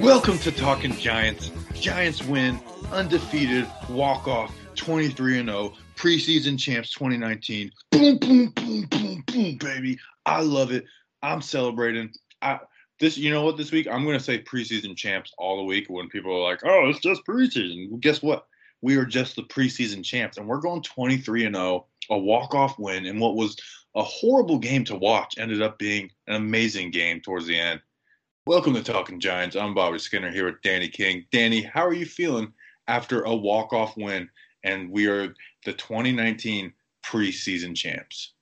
Welcome to Talking Giants. Giants win, undefeated, walk off, 23 and 0, preseason champs 2019. Boom, boom, boom, boom, boom, baby. I love it. I'm celebrating. I this you know what this week I'm gonna say preseason champs all the week when people are like, oh, it's just preseason. Well, guess what? We are just the preseason champs, and we're going 23 and 0, a walk-off win, and what was a horrible game to watch ended up being an amazing game towards the end. Welcome to Talking Giants. I'm Bobby Skinner here with Danny King. Danny, how are you feeling after a walk-off win and we are the 2019 preseason champs?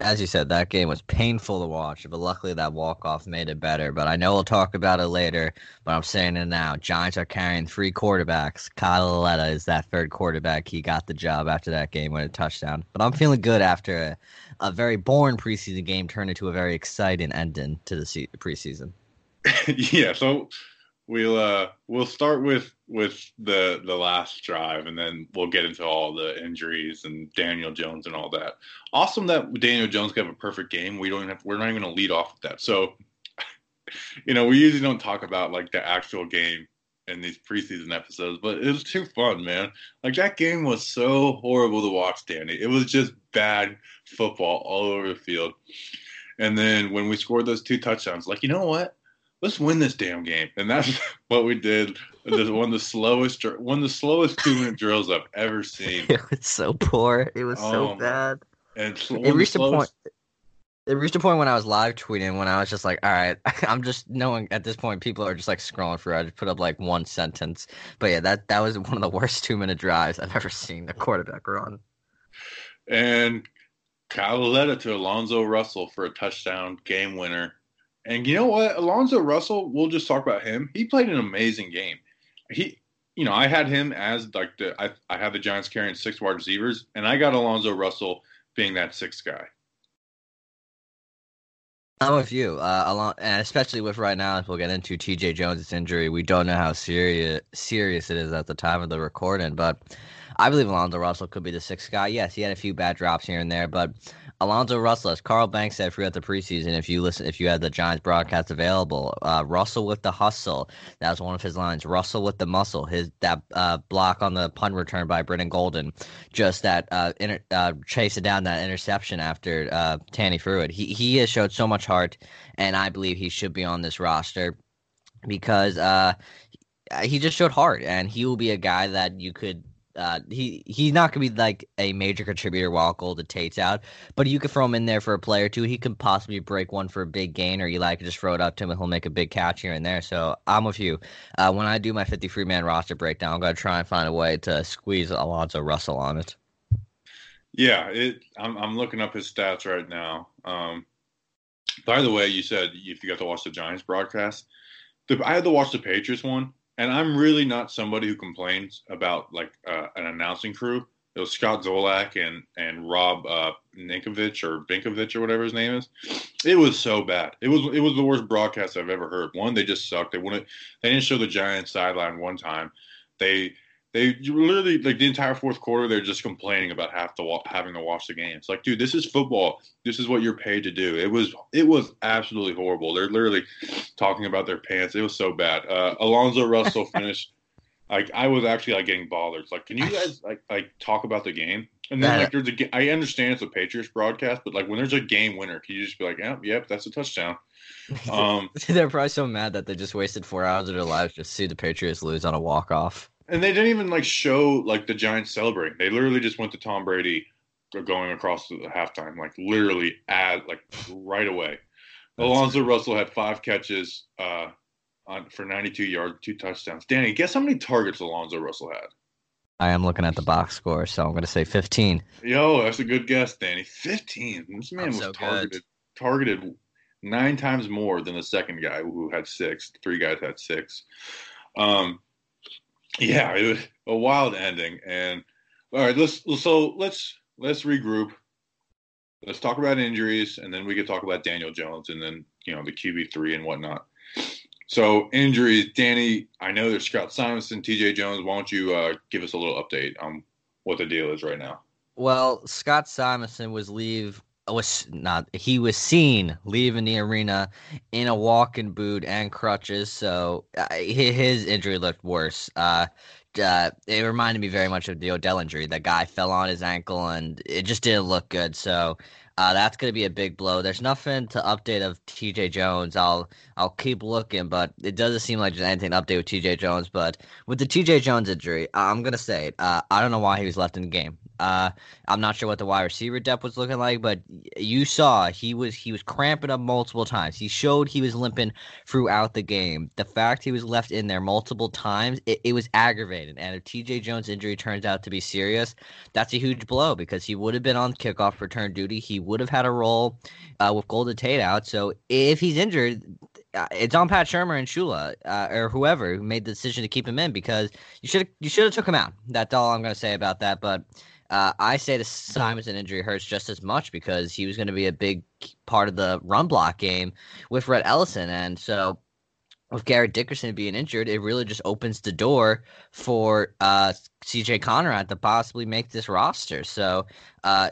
As you said, that game was painful to watch, but luckily that walk-off made it better. But I know we'll talk about it later, but I'm saying it now. Giants are carrying three quarterbacks. Kyle Lauletta is that third quarterback. He got the job after that game with a touchdown. But I'm feeling good after a, a very boring preseason game turned into a very exciting ending to the se- preseason. yeah, so we'll uh we'll start with with the the last drive and then we'll get into all the injuries and Daniel Jones and all that. Awesome that Daniel Jones could have a perfect game. We don't have we're not even gonna lead off with that. So you know, we usually don't talk about like the actual game in these preseason episodes, but it was too fun, man. Like that game was so horrible to watch, Danny. It was just bad football all over the field. And then when we scored those two touchdowns, like, you know what? Let's win this damn game. And that's what we did. This one of the slowest, one of the slowest two minute drills I've ever seen. It was so poor. It was so Oh, bad. And It reached a point. It reached a point when I was live tweeting when I was just like, all right, I'm just knowing at this point people are just like scrolling through. I just put up like one sentence. But yeah, that that was one of the worst two minute drives I've ever seen a quarterback run. And Kyle led it to Alonzo Russell for a touchdown game winner. And you know what? Alonzo Russell, we'll just talk about him. He played an amazing game. He, you know, I had him as like the, I, I had the Giants carrying six wide receivers, and I got Alonzo Russell being that sixth guy. I'm with you, uh, along, and especially with right now, as we'll get into T.J. Jones' injury. We don't know how serious serious it is at the time of the recording, but I believe Alonzo Russell could be the sixth guy. Yes, he had a few bad drops here and there, but Alonzo Russell, as Carl Banks said throughout the preseason, if you listen, if you had the Giants broadcast available, uh, Russell with the hustle, that was one of his lines. Russell with the muscle, his that uh, block on the punt return by Brennan Golden, just that uh, inter, uh, chasing down that interception after uh, Tanney threw it. He he has showed so much heart, and I believe he should be on this roster because uh, he just showed heart, and he will be a guy that you could. Uh, he he's not gonna be like a major contributor while Golden Tate's out, but you could throw him in there for a play or two. He could possibly break one for a big gain, or Eli could just throw it up to him and he'll make a big catch here and there. So I'm with you. Uh, when I do my 53 man roster breakdown, I'm gonna try and find a way to squeeze Alonzo Russell on it. Yeah, it. I'm, I'm looking up his stats right now. Um, by the way, you said if you got to watch the Giants broadcast, the, I had to watch the Patriots one, and I'm really not somebody who complains about like uh, an announcing crew. It was Scott Zolak and and Rob uh, Ninkovich or Binkovich or whatever his name is. It was so bad. It was it was the worst broadcast I've ever heard. One, they just sucked. They wouldn't. They didn't show the Giants sideline one time. They they literally like the entire fourth quarter they're just complaining about half the having to watch the game. It's like, dude, this is football. This is what you're paid to do. It was it was absolutely horrible. They're literally talking about their pants. It was so bad. Uh, Alonzo Russell finished. Like I was actually like getting bothered. It's like, can you guys like like talk about the game? And then like there's a I understand it's a Patriots broadcast, but like when there's a game winner, can you just be like, yep, yep, that's a touchdown. Um, They're probably so mad that they just wasted four hours of their lives just to see the Patriots lose on a walk off. And they didn't even like show like the Giants celebrating. They literally just went to Tom Brady going across the halftime, like literally at like right away. Alonzo Russell had five catches uh, on for 92 yards, two touchdowns. Danny, guess how many targets Alonzo Russell had? I am looking at the box score, so I'm going to say 15. Yo, that's a good guess, Danny. 15. This man I'm was so targeted good. targeted nine times more than the second guy who had six. Three guys had six. Um, yeah, it was a wild ending. And all right, let's so let's let's regroup. Let's talk about injuries, and then we can talk about Daniel Jones, and then you know the QB three and whatnot. So injuries, Danny. I know there's Scott Simonson, T.J. Jones. Why don't you uh, give us a little update on what the deal is right now? Well, Scott Simonson was leave was not he was seen leaving the arena in a walking boot and crutches, so uh, his injury looked worse. Uh, uh, it reminded me very much of the Odell injury. That guy fell on his ankle and it just didn't look good. So uh, that's going to be a big blow. There's nothing to update of TJ Jones. I'll I'll keep looking, but it doesn't seem like there's anything to update with TJ Jones. But with the TJ Jones injury, I'm gonna say it. Uh, I don't know why he was left in the game. Uh, I'm not sure what the wide receiver depth was looking like, but you saw he was he was cramping up multiple times. He showed he was limping throughout the game. The fact he was left in there multiple times, it, it was aggravating. And if TJ Jones' injury turns out to be serious, that's a huge blow because he would have been on kickoff return duty. He would have had a role uh, with Golden Tate out. So if he's injured, uh, it's on Pat Shurmur and Shula uh, or whoever who made the decision to keep him in because you should you should have took him out. That's all I'm going to say about that. But uh, I say the Simonson injury hurts just as much because he was going to be a big part of the run block game with Rhett Ellison, and so with Garrett Dickerson being injured, it really just opens the door for uh, CJ Conrad to possibly make this roster. So, uh,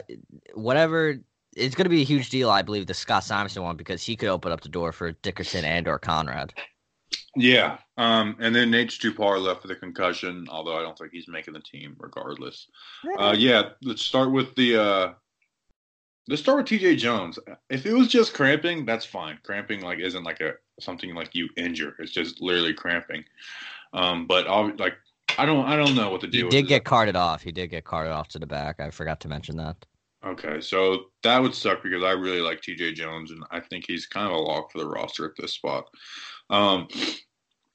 whatever. It's going to be a huge deal, I believe, the Scott Simonson one because he could open up the door for Dickerson and or Conrad. Yeah, um, and then Nate Stupar left with a concussion, although I don't think he's making the team regardless. Uh, yeah, let's start with the. Uh, let's start with T.J. Jones. If it was just cramping, that's fine. Cramping like isn't like a something like you injure. It's just literally cramping. Um, but ob- like I don't I don't know what the He deal. did is. get carted off. He did get carted off to the back. I forgot to mention that. Okay, so that would suck because I really like TJ Jones and I think he's kind of a lock for the roster at this spot. Um,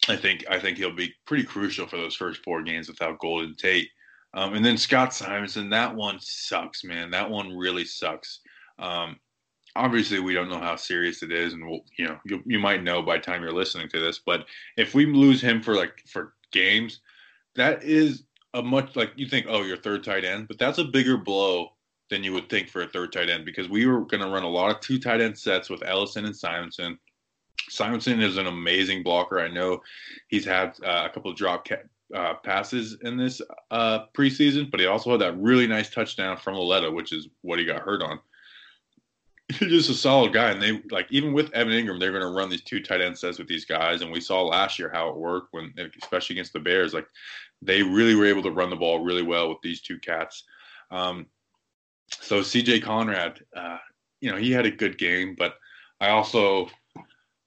I think I think he'll be pretty crucial for those first four games without Golden Tate. Um, and then Scott Simonson, that one sucks, man. That one really sucks. Um, obviously, we don't know how serious it is, and we'll, you know, you, you might know by time you're listening to this. But if we lose him for like for games, that is a much like you think, oh, your third tight end, but that's a bigger blow than you would think for a third tight end because we were going to run a lot of two tight end sets with Ellison and Simonson. Simonson is an amazing blocker. I know he's had uh, a couple of drop ca- uh, passes in this uh, preseason, but he also had that really nice touchdown from Lauletta, which is what he got hurt on. He's just a solid guy, and they like even with Evan Engram, they're going to run these two tight end sets with these guys, and we saw last year how it worked when, especially against the Bears, like they really were able to run the ball really well with these two cats. Um, so CJ Conrad, uh, you know, he had a good game, but I also,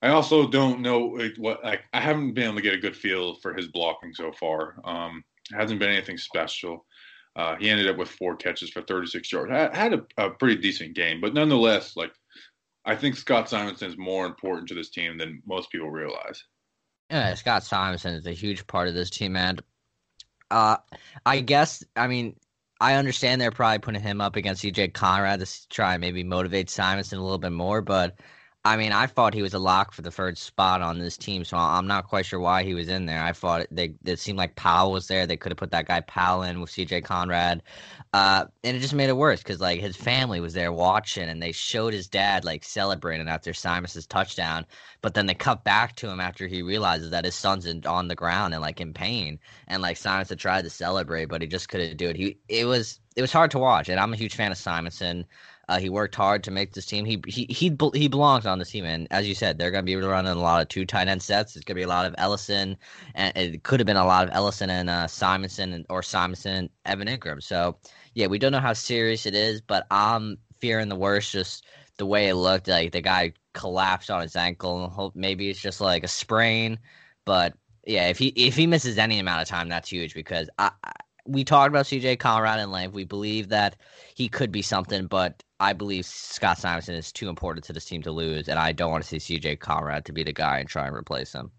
I also don't know what like I haven't been able to get a good feel for his blocking so far. Um, hasn't been anything special. Uh, he ended up with four catches for 36 yards. I had a, a pretty decent game, but nonetheless, like I think Scott Simonson is more important to this team than most people realize. Yeah, Scott Simonson is a huge part of this team, and uh, I guess I mean I understand they're probably putting him up against CJ Conrad to try and maybe motivate Simonson a little bit more, but I mean I thought he was a lock for the third spot on this team, so I'm not quite sure why he was in there. I thought they it seemed like Powell was there. They could have put that guy Powell in with CJ Conrad, uh, and it just made it worse because like his family was there watching, and they showed his dad like celebrating after Simonson's touchdown but then they cut back to him after he realizes that his son's in, on the ground and like in pain and like Simonson tried to celebrate but he just couldn't do it he it was it was hard to watch and I'm a huge fan of Simonson uh, he worked hard to make this team. He he he, he belongs on this team. And as you said they're going to be running a lot of two tight end sets. It's going to be a lot of Ellison and it could have been a lot of Ellison and uh, Simonson and, or Simonson and Evan Engram. So yeah we don't know how serious it is but I'm fearing the worst just the way it looked. Like the guy collapsed on his ankle. And hope maybe it's just like a sprain. But yeah if he if he misses any amount of time that's huge because I, I we talked about CJ Conrad in length. We believe that he could be something, but I believe Scott Simonson is too important to this team to lose, and I don't want to see CJ Conrad to be the guy and try and replace him.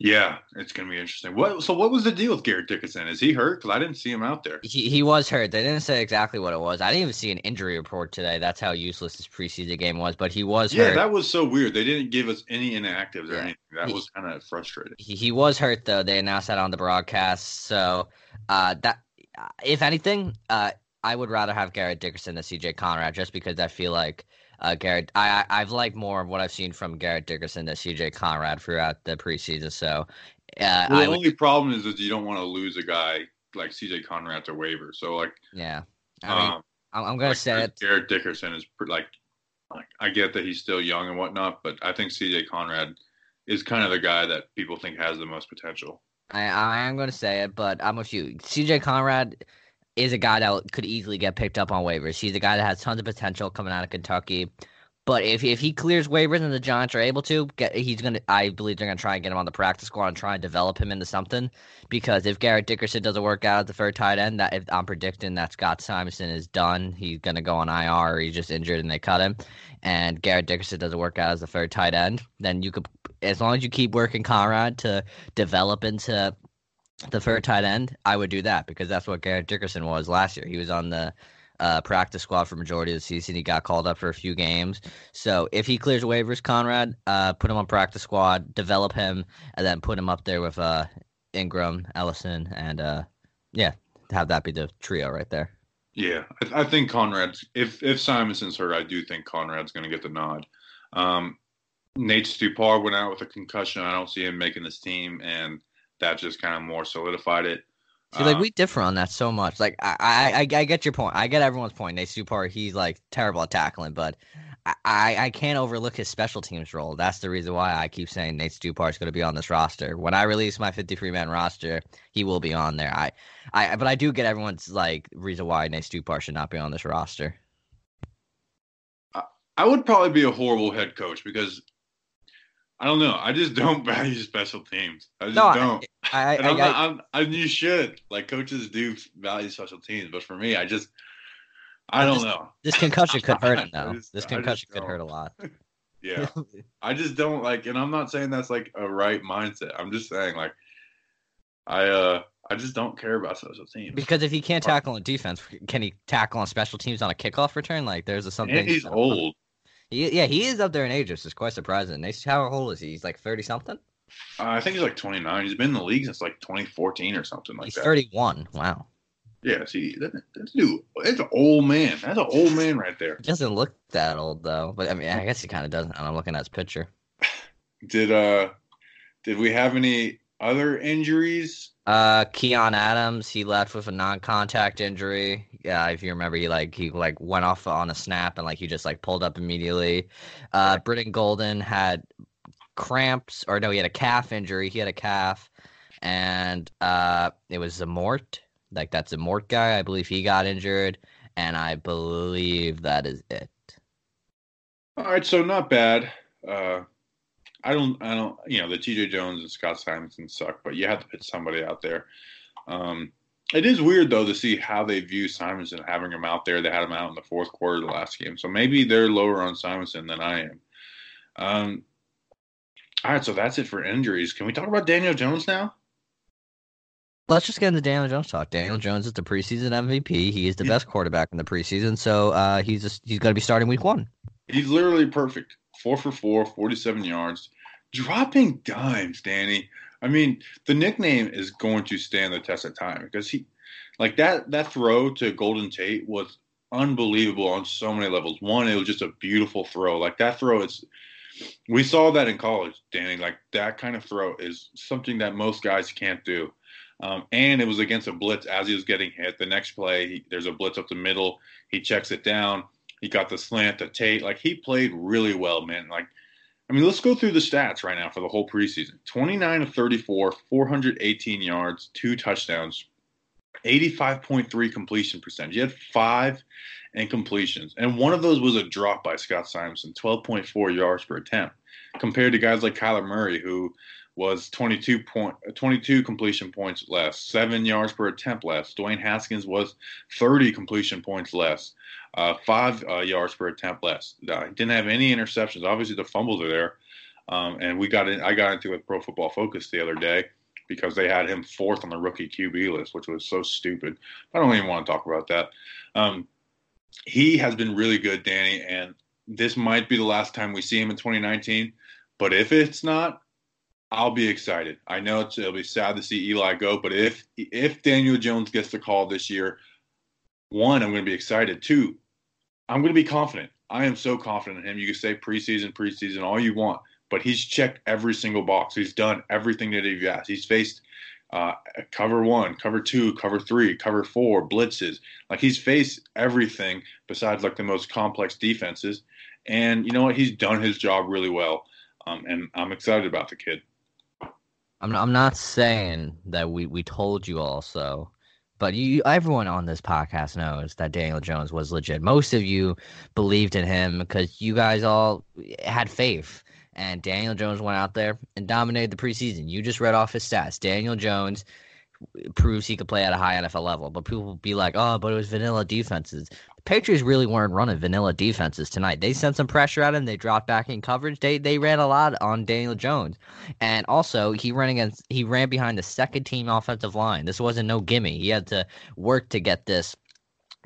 Yeah, it's gonna be interesting. What? So, what was the deal with Garrett Dickerson? Is he hurt? Because I didn't see him out there. He he was hurt. They didn't say exactly what it was. I didn't even see an injury report today. That's how useless this preseason game was. But he was yeah, hurt. that was so weird. They didn't give us any inactives or Yeah. anything. That He- was kind of frustrating. he, he was hurt though. They announced that on the broadcast. So uh, that if anything, uh, I would rather have Garrett Dickerson than CJ Conrad, just because I feel like uh, Garrett. I, I I've liked more of what I've seen from Garrett Dickerson than CJ Conrad throughout the preseason. So uh, Well, the would, only problem is that you don't want to lose a guy like CJ Conrad to waiver. So, like, yeah. I mean, um, I'm, I'm gonna like, say it. Garrett Dickerson is like, like, I get that he's still young and whatnot, but I think CJ Conrad is kind of the guy that people think has the most potential. I, I am going to say it, but I'm with you. CJ Conrad is a guy that could easily get picked up on waivers. He's a guy that has tons of potential coming out of Kentucky. But if if he clears waivers and the Giants are able to, get he's gonna. I believe they're gonna try and get him on the practice squad and try and develop him into something. Because if Garrett Dickerson doesn't work out at the third tight end, that if I'm predicting that Scott Simonson is done, he's gonna go on IR or he's just injured and they cut him. And Garrett Dickerson doesn't work out as the third tight end, then you could, as long as you keep working Conrad to develop into the third tight end, I would do that because that's what Garrett Dickerson was last year. He was on the uh, practice squad for majority of the season. He got called up for a few games. So if he clears waivers, Conrad, uh, put him on practice squad, develop him, and then put him up there with uh, Engram, Ellison, and uh, yeah, have that be the trio right there. Yeah, I, I think Conrad's if if Simonson's hurt, I do think Conrad's going to get the nod. Um, Nate Stupar went out with a concussion. I don't see him making this team, and that just kind of more solidified it. See, like Uh, we differ on that so much. Like I, I, I, I get your point. I get everyone's point. Nate Stupar, he's like terrible at tackling, but I, I, I can't overlook his special teams role. That's the reason why I keep saying Nate Stupar is going to be on this roster. When I release my 53 man roster, he will be on there. I, I, but I do get everyone's like reason why Nate Stupar should not be on this roster. I would probably be a horrible head coach because I don't know. I just don't value special teams. I just No, don't. I, And I, I'm I, not, I'm, I, you should like coaches do value special teams, but for me, I just I I don't just- know. this concussion could hurt him though. just- This concussion could hurt a lot. Yeah, I just don't like, and I'm not saying that's like a right mindset. I'm just saying like I uh I just don't care about special teams. Because if he can't tackle on defense, can he tackle on special teams on a kickoff return? Like there's a something. and he's old. He, yeah, he is up there in age, which is quite surprising. How old is he? He's like thirty something. Uh, I think he's like 29. He's been in the league since like 2014 or something like He's that. thirty one. Wow, Yeah, see, that, that dude, that's an old man. That's an old man right there. he doesn't look that old though. But I mean, I guess he kind of doesn't. I'm looking at his picture. Did uh, did we have any other injuries? Uh, Keion Adams, he left with a non-contact injury. Yeah, if you remember, he like he like went off on a snap and like he just like pulled up immediately. Uh, Brittan Golden had cramps, or no, he had a calf injury. He had a calf, and uh, it was Zamort. Like that's a Mort guy. I believe he got injured, and I believe that is it. All right, so not bad. Uh, I don't, I don't, you know, the T.J. Jones and Scott Simonson suck, but you have to put somebody out there. Um, it is weird though to see how they view Simonson having him out there. They had him out in the fourth quarter of the last game, so maybe they're lower on Simonson than I am. Um, all right, so that's it for injuries. Can we talk about Daniel Jones now? Let's just get into Daniel Jones talk. Daniel Jones is the preseason MVP. He is the Yeah. best quarterback in the preseason, so uh, he's just, he's going to be starting week one. He's literally perfect. Four for four, 47 yards, dropping dimes, Danny. I mean, the nickname is going to stand the test of time because he, like that, that throw to Golden Tate was unbelievable on so many levels. One, it was just a beautiful throw. Like that throw is, we saw that in college, Danny. Like that kind of throw is something that most guys can't do. Um, and it was against a blitz as he was getting hit. The next play, he, there's a blitz up the middle. He checks it down. He got the slant to Tate. Like he played really well, man. Like, I mean, let's go through the stats right now for the whole preseason 29 of 34, 418 yards, two touchdowns, 85.3 completion percentage. He had five incompletions, and one of those was a drop by Scott Simonson, 12.4 yards per attempt, compared to guys like Kyler Murray, who was 22 point 22 completion points less, seven yards per attempt less. Dwayne Haskins was 30 completion points less, uh, five uh, yards per attempt less. Uh, didn't have any interceptions. Obviously, the fumbles are there, um, and we got in. I got into it Pro Football Focus the other day because they had him fourth on the rookie QB list, which was so stupid. I don't even want to talk about that. Um, he has been really good, Danny, and this might be the last time we see him in 2019. But if it's not, I'll be excited. I know it'll be sad to see Eli go, but if if Daniel Jones gets the call this year, one, I'm going to be excited. Two, I'm going to be confident. I am so confident in him. You can say preseason, preseason, all you want, but he's checked every single box. He's done everything that he's asked. He's faced uh, cover one, cover two, cover three, cover four, blitzes. Like he's faced everything besides like the most complex defenses. And you know what? He's done his job really well. Um, and I'm excited about the kid. I'm I'm not saying that we we told you all so, but you everyone on this podcast knows that Daniel Jones was legit. Most of you believed in him because you guys all had faith. And Daniel Jones went out there and dominated the preseason. You just read off his stats. Daniel Jones proves he could play at a high NFL level. But people be like, oh, but it was vanilla defenses. Patriots really weren't running vanilla defenses tonight. They sent some pressure at him. They dropped back in coverage. They they ran a lot on Daniel Jones, and also he ran against he ran behind the second team offensive line. This wasn't no gimme. He had to work to get this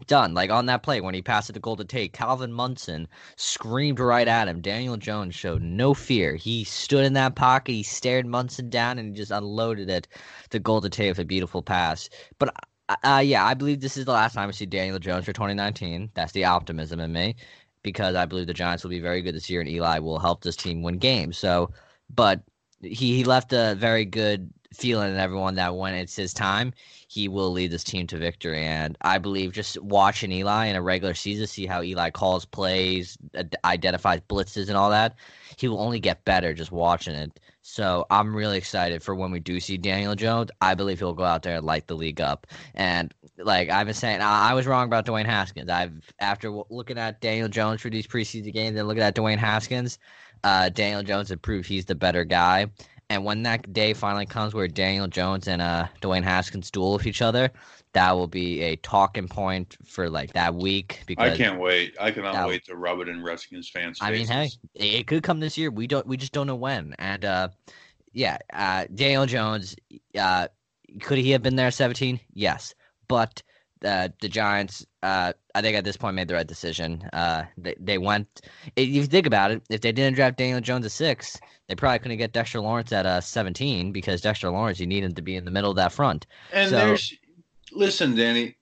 done. Like on that play when he passed it to Golden Tate, Calvin Munson screamed right at him. Daniel Jones showed no fear. He stood in that pocket, he stared Munson down, and he just unloaded it to Golden Tate with a beautiful pass. But uh, yeah, I believe this is the last time we see Daniel Jones for 2019. That's the optimism in me because I believe the Giants will be very good this year and Eli will help this team win games. So, but he, he left a very good feeling in everyone that when it's his time, he will lead this team to victory. And I believe just watching Eli in a regular season, see how Eli calls plays, identifies blitzes, and all that, he will only get better just watching it. So I'm really excited for when we do see Daniel Jones. I believe he'll go out there and light the league up. And like I've been saying, I, was wrong about Dwayne Haskins. I've after looking at Daniel Jones for these preseason games and looking at Dwayne Haskins, uh, Daniel Jones had proved he's the better guy. And when that day finally comes where Daniel Jones and uh, Dwayne Haskins duel with each other, that will be a talking point for like that week. Because I can't wait. I cannot wait to rub it in Redskins fans. I mean, hey, it could come this year. We don't. We just don't know when. And uh, yeah, uh, Daniel Jones. Uh, could he have been there 17? Yes, but uh, the Giants, uh, I think at this point made the right decision. Uh, they they went. If you think about it, if they didn't draft Daniel Jones at six, they probably couldn't get Dexter Lawrence at uh, seventeen because Dexter Lawrence you need him to be in the middle of that front. And so, there's, listen, Danny,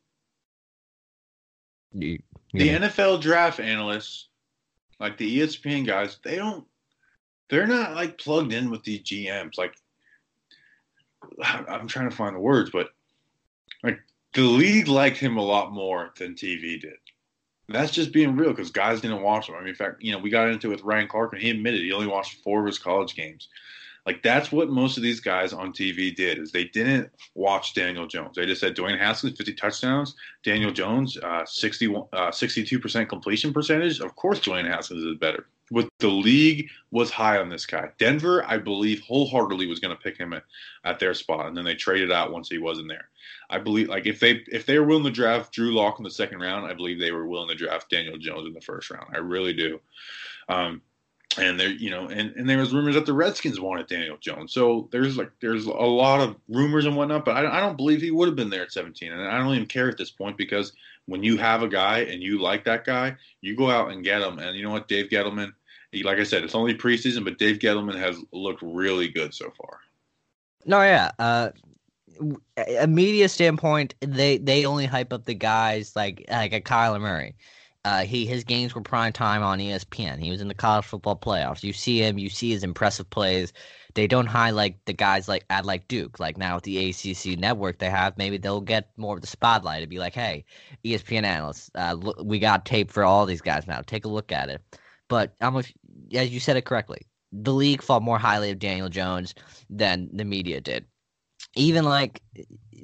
you, the NFL draft analysts, like the ESPN guys, they don't, they're not like plugged in with these GMs. Like, I'm trying to find the words, but like the league liked him a lot more than TV did. That's just being real because guys didn't watch him. I mean, in fact, you know, we got into it with Ryan Clark and he admitted he only watched four of his college games. Like that's what most of these guys on TV did is they didn't watch Daniel Jones. They just said Dwayne Haskins 50 touchdowns, Daniel Jones uh, 60 uh, 62% completion percentage. Of course, Dwayne Haskins is better with the league was high on this guy. Denver, I believe, wholeheartedly was going to pick him at, at, their spot, and then they traded out once he wasn't there. I believe, like if they if they were willing to draft Drew Lock in the second round, I believe they were willing to draft Daniel Jones in the first round. I really do. Um, and there, you know, and, and there was rumors that the Redskins wanted Daniel Jones. So there's like there's a lot of rumors and whatnot, but I, I don't believe he would have been there at 17, and I don't even care at this point because when you have a guy and you like that guy, you go out and get him. And you know what, Dave Gettleman he, like I said, it's only preseason, but Dave Gettleman has looked really good so far. No, yeah. Uh, a media standpoint, they they only hype up the guys like like a Kyler Murray. Uh, he his games were prime time on ESPN. He was in the college football playoffs. You see him, you see his impressive plays. They don't highlight the guys like at like Duke. Like now with the ACC network they have, maybe they'll get more of the spotlight. to be like, hey, ESPN analysts, uh, look, we got tape for all these guys now. Take a look at it. But I'm a, as you said it correctly, the league thought more highly of Daniel Jones than the media did. Even like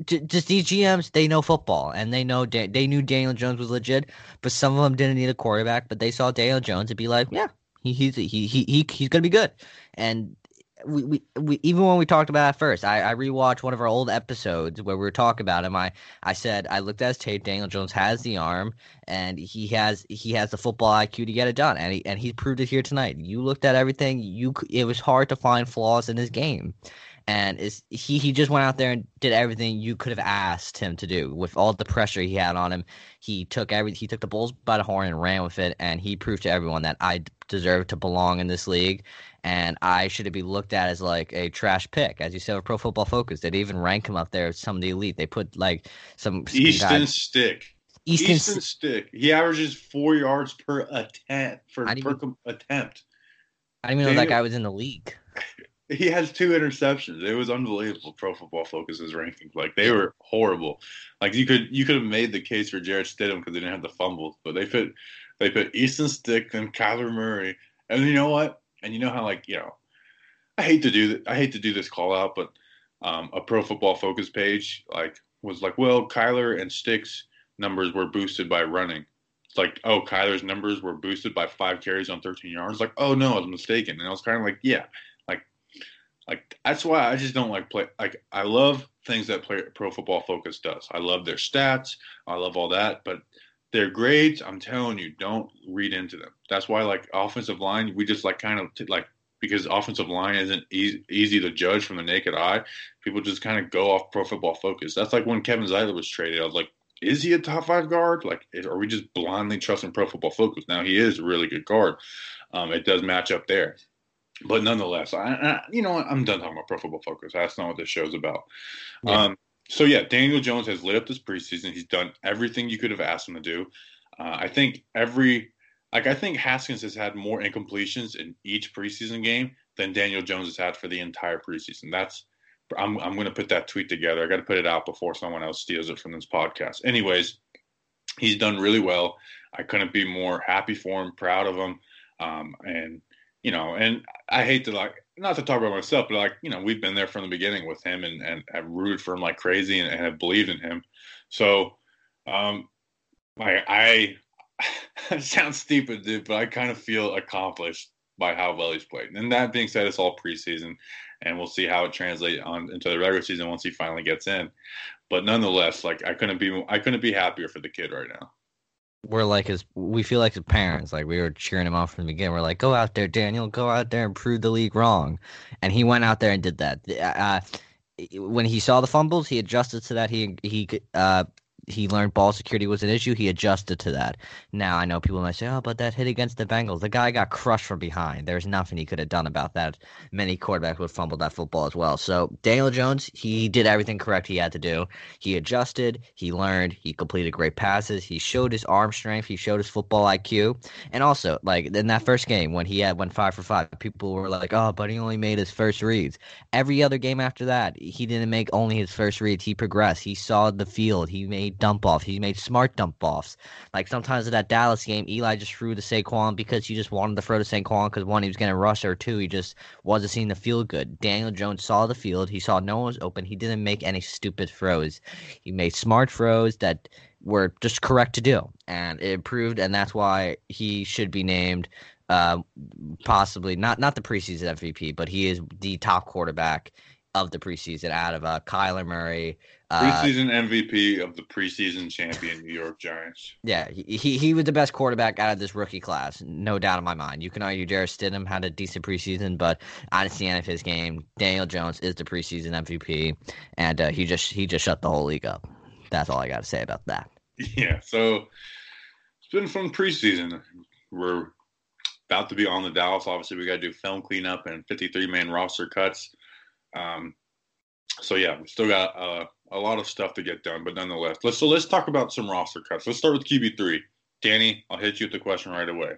just these GMs, they know football and they know they knew Daniel Jones was legit, but some of them didn't need a quarterback. But they saw Daniel Jones and be like, yeah, he, he's he he he he's gonna be good. And we, we, we even when we talked about it first, I, I rewatched one of our old episodes where we were talking about him. I, I said I looked at his tape. Daniel Jones has the arm, and he has he has the football IQ to get it done, and he and he proved it here tonight. You looked at everything. You it was hard to find flaws in his game, and is he he just went out there and did everything you could have asked him to do with all the pressure he had on him. He took every he took the bulls by the horn and ran with it, and he proved to everyone that I deserve to belong in this league, and I should be looked at as like a trash pick, as you said with Pro Football Focus. They'd even rank him up there as some of the elite. They put like some Easton Stick. Easton, Easton Stick. He averages four yards per attempt for per even- com- attempt. I didn't even know that guy was in the league. He has two interceptions. It was unbelievable. Pro Football Focus's rankings, like they were horrible. Like you could you could have made the case for Jarrett Stidham because they didn't have the fumbles, but they put they put Easton Stick and Kyler Murray, and you know what? And you know how like you know, I hate to do that. I hate to do this call out, but um, a Pro Football Focus page like was like, well, Kyler and Stick's numbers were boosted by running. It's like, oh, Kyler's numbers were boosted by five carries on 13 yards. Like, oh no, I was mistaken. And I was kind of like, yeah, like, that's why I just don't like play. Like, I love things that play, Pro Football Focus does. I love their stats. I love all that, but their grades, I'm telling you, don't read into them. That's why, like, offensive line, we just like kind of t- like because offensive line isn't easy, easy to judge from the naked eye. People just kind of go off Pro Football Focus. That's like when Kevin Zeitler was traded. I was like, is he a top five guard? Like, are we just blindly trusting Pro Football Focus? Now he is a really good guard. Um, it does match up there, but nonetheless, I, I, you know what? I'm done talking about Pro Football Focus. That's not what this show's about. Yeah. Um, so yeah, Daniel Jones has lit up this preseason. He's done everything you could have asked him to do. Uh, I think every like I think Haskins has had more incompletions in each preseason game than Daniel Jones has had for the entire preseason. That's I'm I'm going to put that tweet together. I got to put it out before someone else steals it from this podcast. Anyways, he's done really well. I couldn't be more happy for him, proud of him, um, and you know, and I hate to like not to talk about myself, but like you know, we've been there from the beginning with him and and have rooted for him like crazy and, and have believed in him. So, um, I I it sounds stupid, dude, but I kind of feel accomplished by how well he's played. And that being said, it's all preseason, and we'll see how it translates on into the regular season once he finally gets in. But nonetheless, like I couldn't be I couldn't be happier for the kid right now. We're like his we feel like his parents like we were cheering him on from the beginning. We're like go out there daniel. Go out there and prove the league wrong. And he went out there and did that. Uh, when he saw the fumbles he adjusted to that. He he uh he learned ball security was an issue. He adjusted to that. Now I know people might say, "Oh, but that hit against the Bengals, the guy got crushed from behind. There's nothing he could have done about that. Many quarterbacks would fumble that football as well." So Daniel Jones, he did everything correct he had to do. He adjusted. He learned. He completed great passes. He showed his arm strength. He showed his football IQ. And also, like in that first game when he had went five for five, people were like, "Oh, but he only made his first reads." Every other game after that, he didn't make only his first reads. He progressed. He saw the field. He made dump off. He made smart dump offs. Like sometimes in that Dallas game, Eli just threw to Saquon because he just wanted to throw to Saquon because one, he was going to rush, or two, he just wasn't seeing the field good. Daniel Jones saw the field. He saw no one was open. He didn't make any stupid throws. He made smart throws that were just correct to do, and it improved. And that's why he should be named uh, possibly not not the preseason MVP, but he is the top quarterback of the preseason out of uh, Kyler Murray. Uh, Preseason MVP of the preseason champion New York Giants. yeah, he, he he was the best quarterback out of this rookie class, no doubt in my mind. You can argue Jarrett Stidham had a decent preseason, but honestly, the end of his game, Daniel Jones is the preseason MVP, and uh, he just he just shut the whole league up. That's all I got to say about that. Yeah, so it's been fun preseason. We're about to be on the Dallas. Obviously, we got to do film cleanup and 53 man roster cuts. Um, so yeah, we still got uh, a lot of stuff to get done, but nonetheless, let's so let's talk about some roster cuts. Let's start with QB three. Danny, I'll hit you with the question right away.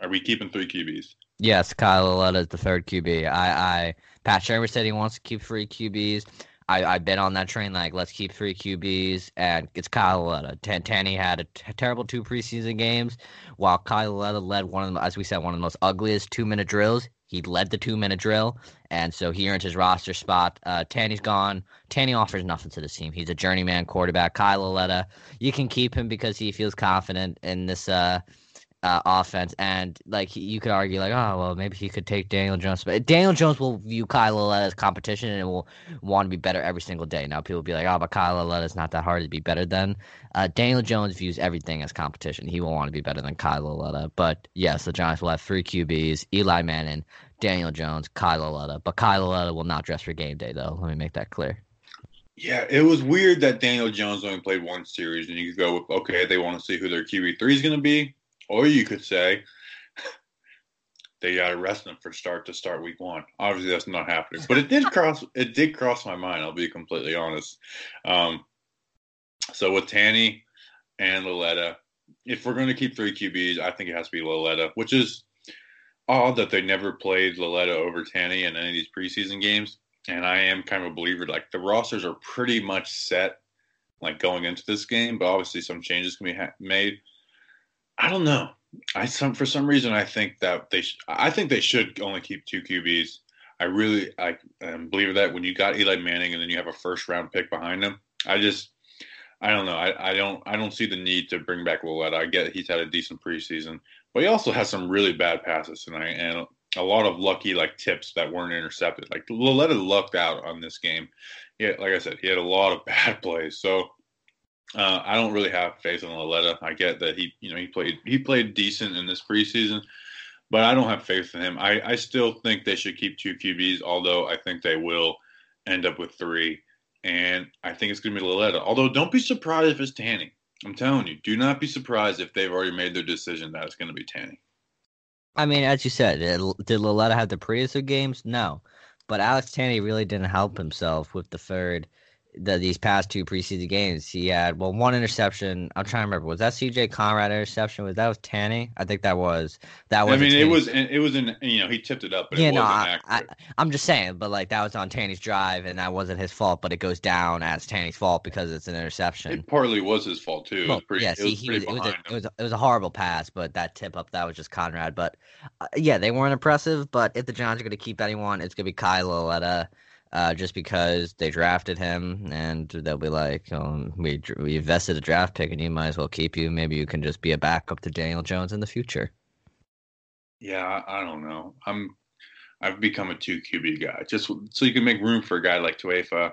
Are we keeping three QBs? Yes, Kyle Lauletta is the third QB. I, I Pat Shurmur said he wants to keep three QBs. I, I've been on that train. Like, let's keep three QBs, and it's Kyle Lauletta. Tan- Tanney had a t- terrible two preseason games, while Kyle Lauletta led one of the, as we said, one of the most ugliest two minute drills. He led the two minute drill, and so he earned his roster spot. Uh, Tanney's gone. Tanney offers nothing to this team. He's a journeyman quarterback. Kyle Lauletta, you can keep him because he feels confident in this. Uh, uh, offense, and like you could argue, like, oh well, maybe he could take Daniel Jones, but Daniel Jones will view Kyle Lauletta as competition and will want to be better every single day. Now people will be like, oh, but Kyle Lauletta is not that hard to be better than. Uh, Daniel Jones views everything as competition. He will want to be better than Kyle Lauletta. But yes, the Giants will have three QBs: Eli Manning, Daniel Jones, Kyle Lauletta. But Kyle Lauletta will not dress for game day, though. Let me make that clear. Yeah, it was weird that Daniel Jones only played one series, and you could go okay, they want to see who their QB three is going to be, or you could say they got to rest them for start to start week one. Obviously, that's not happening, but it did cross it did cross my mind. I'll be completely honest. Um, so with Tanney and Lauletta, if we're going to keep three QBs, I think it has to be Lauletta, which is odd that they never played Lauletta over Tanney in any of these preseason games and I am kind of a believer. Like the rosters are pretty much set, like going into this game, but obviously some changes can be ha- made. I don't know. I some for some reason I think that they sh- I think they should only keep two QBs. I really I um, believe that when you got Eli Manning and then you have a first round pick behind him, I just I don't know. I, I don't I don't see the need to bring back Lauletta. I get he's had a decent preseason, but he also has some really bad passes tonight, and a lot of lucky like tips that weren't intercepted. Like Lauletta lucked out on this game. Yeah, like I said, he had a lot of bad plays. So uh, I don't really have faith in Lauletta. I get that he, you know, he played he played decent in this preseason, but I don't have faith in him. I, I still think they should keep two QBs, although I think they will end up with three. And I think it's going to be Lauletta. Although don't be surprised if it's Tanney. I'm telling you, do not be surprised if they've already made their decision that it's going to be Tanney. I mean, as you said, did, Lauletta have the previous games? No, but Alex Tanney really didn't help himself with the third the, these past two preseason games, he had well one interception. I'm trying to remember. Was that C.J. Conrad interception? Was that was Tanney? I think that was that was. I mean, it was it was in you know he tipped it up, but yeah, no, I, I'm just saying, but like that was on Tanney's drive, and that wasn't his fault, but it goes down as Tanney's fault because it's an interception. It partly was his fault too. Well, pretty, yes, he, he was, it was, a, it was a, it was a horrible pass, but that tip up that was just Conrad. But uh, yeah, they weren't impressive. But if the Giants are going to keep anyone, it's going to be Kyle Lauletta uh, just because they drafted him, and they'll be like, um, "We we invested a draft pick, and you might as well keep you. Maybe you can just be a backup to Daniel Jones in the future." Yeah, I don't know. I'm I've become a two QB guy, just so you can make room for a guy like Tuefa,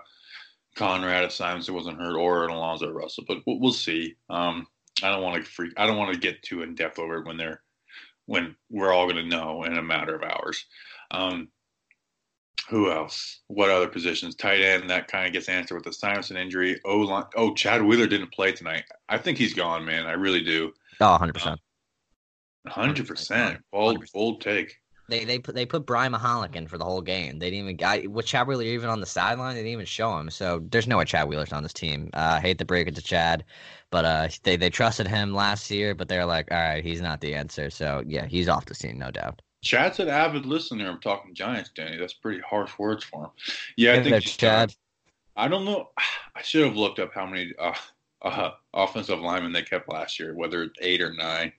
Conrad if Simons wasn't hurt, or an Alonzo Russell. But we'll, we'll see. Um, I don't want to freak. I don't want to get too in depth over it when they're when we're all going to know in a matter of hours. Um, who else? What other positions? Tight end that kind of gets answered with the Simonson injury. Oh, line, oh, Chad Wheeler didn't play tonight. I think he's gone, man. I really do. Oh, 100 percent. Hundred percent. Bold, bold take. They they put they put Brian Mihalik in for the whole game. They didn't even I, with Chad Wheeler even on the sideline. They didn't even show him. So there's no way Chad Wheeler's on this team. Uh, hate to break it to Chad, but uh, they they trusted him last year, but they're like, all right, he's not the answer. So yeah, he's off the scene, no doubt. Chad's an avid listener. I'm talking Giants, Danny. That's pretty harsh words for him. Yeah, I think Chad. I don't know. I should have looked up how many uh, uh, offensive linemen they kept last year, whether it's eight or nine.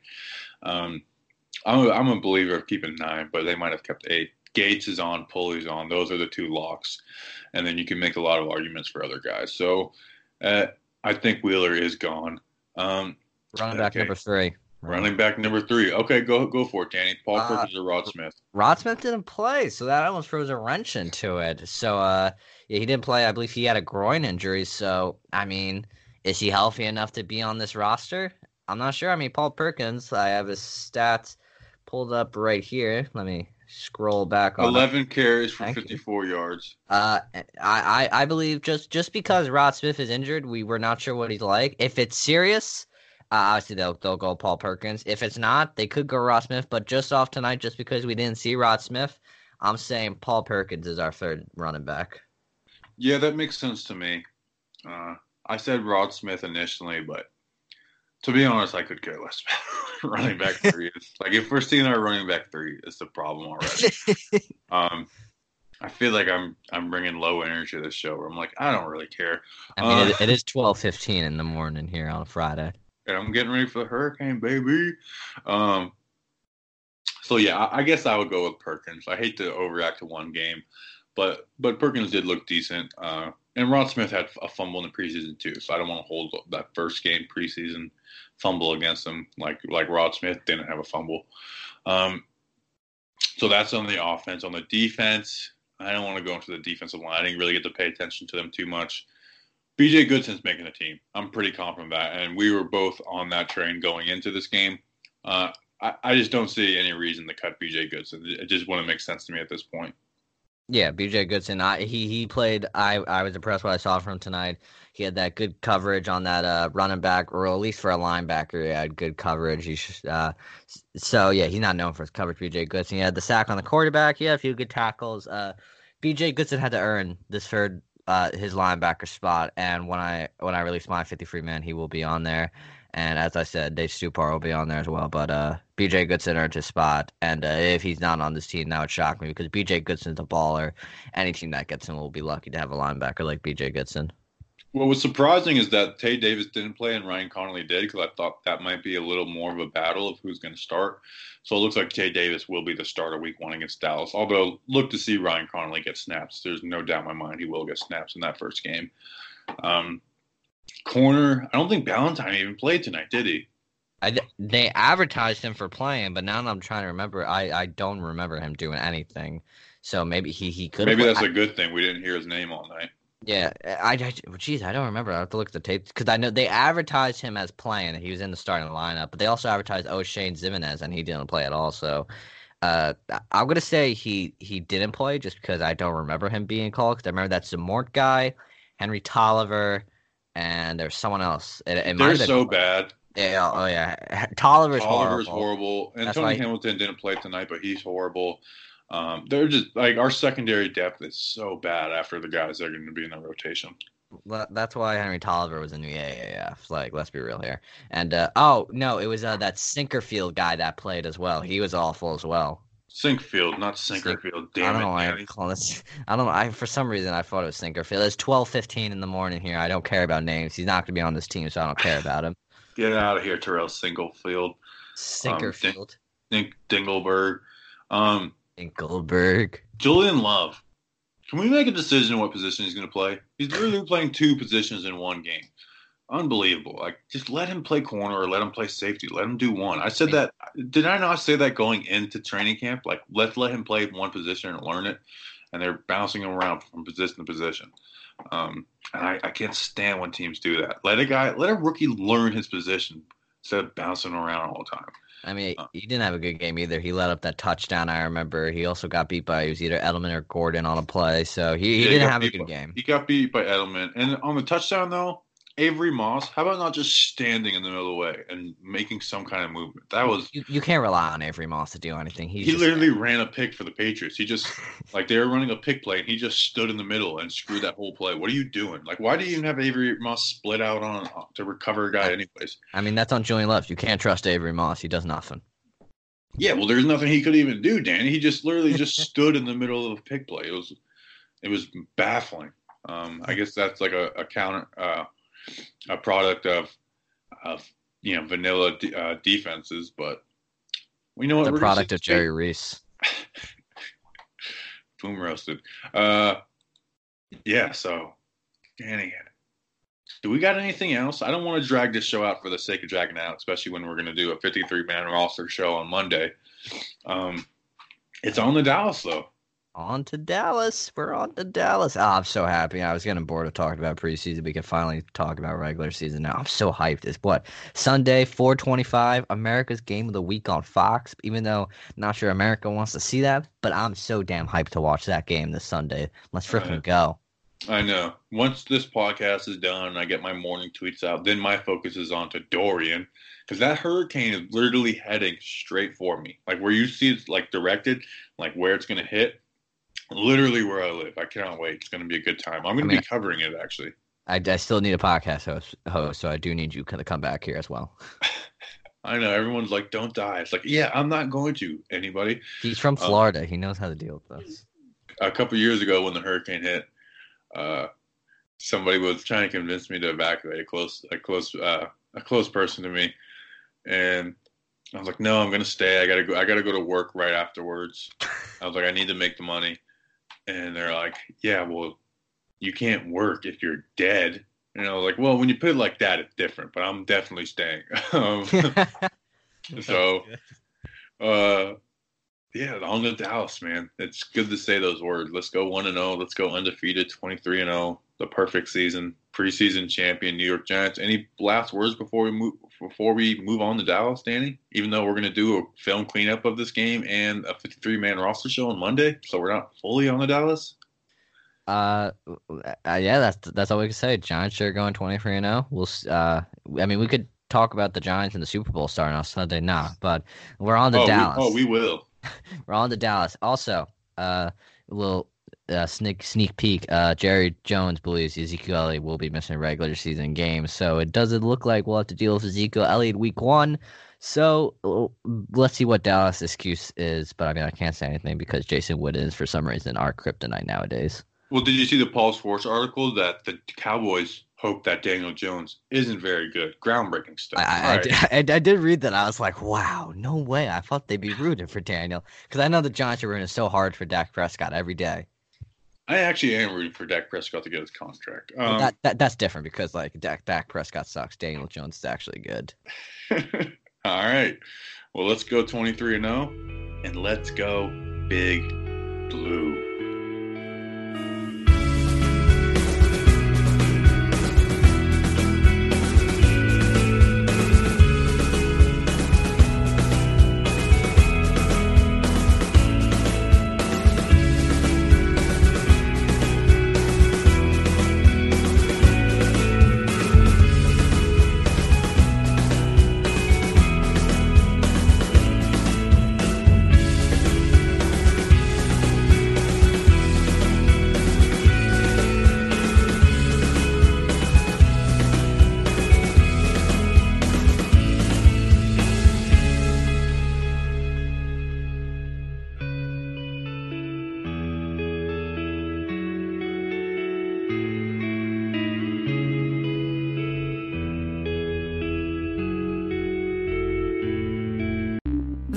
Um, I'm, a, I'm a believer of keeping nine, but they might have kept eight. Gates is on, Pulley's on. Those are the two locks, and then you can make a lot of arguments for other guys. So uh, I think Wheeler is gone. Um, Running back okay. number three. Running back number three. Okay, go go for it, Danny. Paul uh, Perkins or Rod Smith? Rod Smith didn't play, so that almost throws a wrench into it. So uh, yeah, he didn't play. I believe he had a groin injury. So I mean, is he healthy enough to be on this roster? I'm not sure. I mean, Paul Perkins. I have his stats pulled up right here. Let me scroll back on 11 it. carries for Thank 54 you. yards uh I, I i believe just just because rod smith is injured we were not sure what he's like if it's serious uh, obviously, they'll they'll go Paul Perkins. If it's not, they could go Rod Smith. But just off tonight, just because we didn't see Rod Smith, I'm saying Paul Perkins is our third running back. Yeah, that makes sense to me. Uh, I said Rod Smith initially, but to be honest, I could care less about running back three. like if we're seeing our running back three, it's the problem already. um, I feel like I'm I'm bringing low energy to the show. Where I'm like, I don't really care. I mean, uh, it, it is twelve fifteen in the morning here on a Friday and I'm getting ready for the hurricane, baby. Um, So yeah, I, I guess I would go with Perkins. I hate to overreact to one game, but but Perkins did look decent. Uh, and Rod Smith had a fumble in the preseason too, so I don't want to hold that first game preseason fumble against him like like Rod Smith didn't have a fumble. Um, so that's on the offense. On the defense, I don't want to go into the defensive line. I didn't really get to pay attention to them too much. BJ Goodson's making the team. I'm pretty confident of that, and we were both on that train going into this game. Uh, I, I just don't see any reason to cut BJ Goodson. It just wouldn't make sense to me at this point. Yeah, BJ Goodson. I, he he played. I I was impressed what I saw from tonight. He had that good coverage on that uh, running back, or at least for a linebacker, he had good coverage. He uh, so yeah, he's not known for his coverage. BJ Goodson. He had the sack on the quarterback. He had a few good tackles. Uh, BJ Goodson had to earn this third uh, his linebacker spot, and when I when I release my 53 man, he will be on there. And as I said, Dave Stupar will be on there as well. But uh, BJ Goodson earned his spot. And uh, if he's not on this team, that would shock me because BJ Goodson's a baller. Any team that gets him will be lucky to have a linebacker like BJ Goodson. What was surprising is that Tae Davis didn't play and Ryan Connelly did because I thought that might be a little more of a battle of who's going to start. So it looks like Tae Davis will be the starter week one against Dallas. Although, look to see Ryan Connelly get snaps. There's no doubt in my mind he will get snaps in that first game. Um, corner. I don't think Ballentine even played tonight, did he? I, they advertised him for playing, but now that I'm trying to remember. I, I don't remember him doing anything. So maybe he, he could. Maybe that's I, a good thing. We didn't hear his name all night. Yeah, I, I geez, I don't remember. I have to look at the tape because I know they advertised him as playing. And he was in the starting lineup, but they also advertised Oshane Ximines, and he didn't play at all. So, uh, I'm gonna say he he didn't play just because I don't remember him being called. Because I remember that Zamort guy, Henry Toliver, and there's someone else. It, it They're so bad. Yeah, oh yeah. Toliver's, Toliver's horrible. horrible. And That's Tony Hamilton didn't play tonight, but he's horrible. Um, they're just like our secondary depth is so bad after the guys that are going to be in the rotation. That's why Henry Toliver was in the AAF. Like, let's be real here. And uh, oh no, it was uh, that Sinkerfield guy that played as well. He was awful as well. Sinkfield, not Sinkerfield. Damn I don't know why I call this. I don't know. I for some reason I thought it was Sinkerfield. It's twelve fifteen in the morning here. I don't care about names. He's not going to be on this team, so I don't care about him. Get out of here, Terrell Singlefield. Sinkerfield. Um, Ding, Dingleberg. Um, Dingleberg. Julian Love. Can we make a decision what position he's going to play? He's literally playing two positions in one game unbelievable. Like, just let him play corner or let him play safety. Let him do one. I said that. Did I not say that going into training camp? Like, let's let him play one position and learn it. And they're bouncing him around from position to position. Um, and I, I can't stand when teams do that. Let a guy, let a rookie learn his position instead of bouncing around all the time. I mean, uh, he didn't have a good game either. He let up that touchdown. I remember. He also got beat by it was either Edelman or Gordon on a play. So he, he yeah, didn't he have a good by, game. He got beat by Edelman, and on the touchdown though, Avery Moss, how about not just standing in the middle of the way and making some kind of movement? That was you, you can't rely on Avery Moss to do anything. He's he just, literally ran a pick for the Patriots. He just like they were running a pick play and he just stood in the middle and screwed that whole play. What are you doing? Like why do you even have Avery Moss split out on to recover a guy anyways? I mean that's on Julian Love. You can't trust Avery Moss. He does nothing. Yeah, well, there's nothing he could even do, Danny. He just literally just stood in the middle of a pick play. It was, it was baffling. Um, I guess that's like a, a counter, uh, a product of of you know vanilla uh, defenses, but we know what the product of Jerry Reese. Boom roasted. Uh, yeah. So, Danny, do we got anything else? I don't want to drag this show out for the sake of dragging out, especially when we're going to do a 53 man roster show on Monday. Um, it's on the Dallas though on to Dallas. We're on to Dallas. Oh, I'm so happy. I was getting bored of talking about preseason. We can finally talk about regular season now. I'm so hyped. It's what Sunday, 425, America's game of the week on Fox. Even though not sure America wants to see that, but I'm so damn hyped to watch that game this Sunday. Let's freaking go. I know. Once this podcast is done and I get my morning tweets out, then my focus is on to Dorian because that hurricane is literally heading straight for me. Like where you see it's like directed, like where it's going to hit literally where I live. I cannot wait. It's going to be a good time. I'm going to I mean, be covering it actually. I, I still need a podcast host, host, so I do need you to come back here as well. I know everyone's like, "Don't die." It's like, yeah, I'm not going to. Anybody? He's from um, Florida. Um, he knows how to deal with this. A couple years ago, when the hurricane hit, uh, somebody was trying to convince me to evacuate a close, a close, uh, a close person to me, and I was like, no, I'm gonna stay. I gotta go. I gotta go to work right afterwards. I was like, I need to make the money. And they're like, yeah, well, you can't work if you're dead. And I was like, well, when you put it like that, it's different. But I'm definitely staying. um, so, uh, yeah, on to Dallas, man. It's good to say those words. Let's go one and zero. Let's go undefeated, twenty three and zero. The perfect season, preseason champion, New York Giants. Any last words before we move before we move on to Dallas, Danny? Even though we're going to do a film cleanup of this game and a fifty three man roster show on Monday, so we're not fully on the Dallas. Uh, uh, yeah, that's that's all we can say. Giants are going twenty three and zero. We'll. Uh, I mean, we could talk about the Giants and the Super Bowl starting on Sunday, nah, but we're on the oh, Dallas. We, oh, we will. We're on the Dallas. Also, uh, little uh, sneak sneak peek. Uh, Jerry Jones believes Ezekiel Elliott will be missing regular season games, so it doesn't look like we'll have to deal with Ezekiel Elliott week one. So let's see what Dallas' excuse is. But I mean, I can't say anything because Jason Witten is for some reason our kryptonite nowadays. Well, did you see the Paul Schwartz article that the Cowboys hope that Daniel Jones isn't very good. Groundbreaking stuff. I, I, right. I, I, did read that. I was like, wow, no way. I thought they'd be rooting for Daniel because I know the Giants are rooting so hard for Dak Prescott every day. I actually am rooting for Dak Prescott to get his contract. Um, that, that that's different because like Dak Dak Prescott sucks. Daniel Jones is actually good. All right. Well, let's go 23 and 0 and let's go big blue.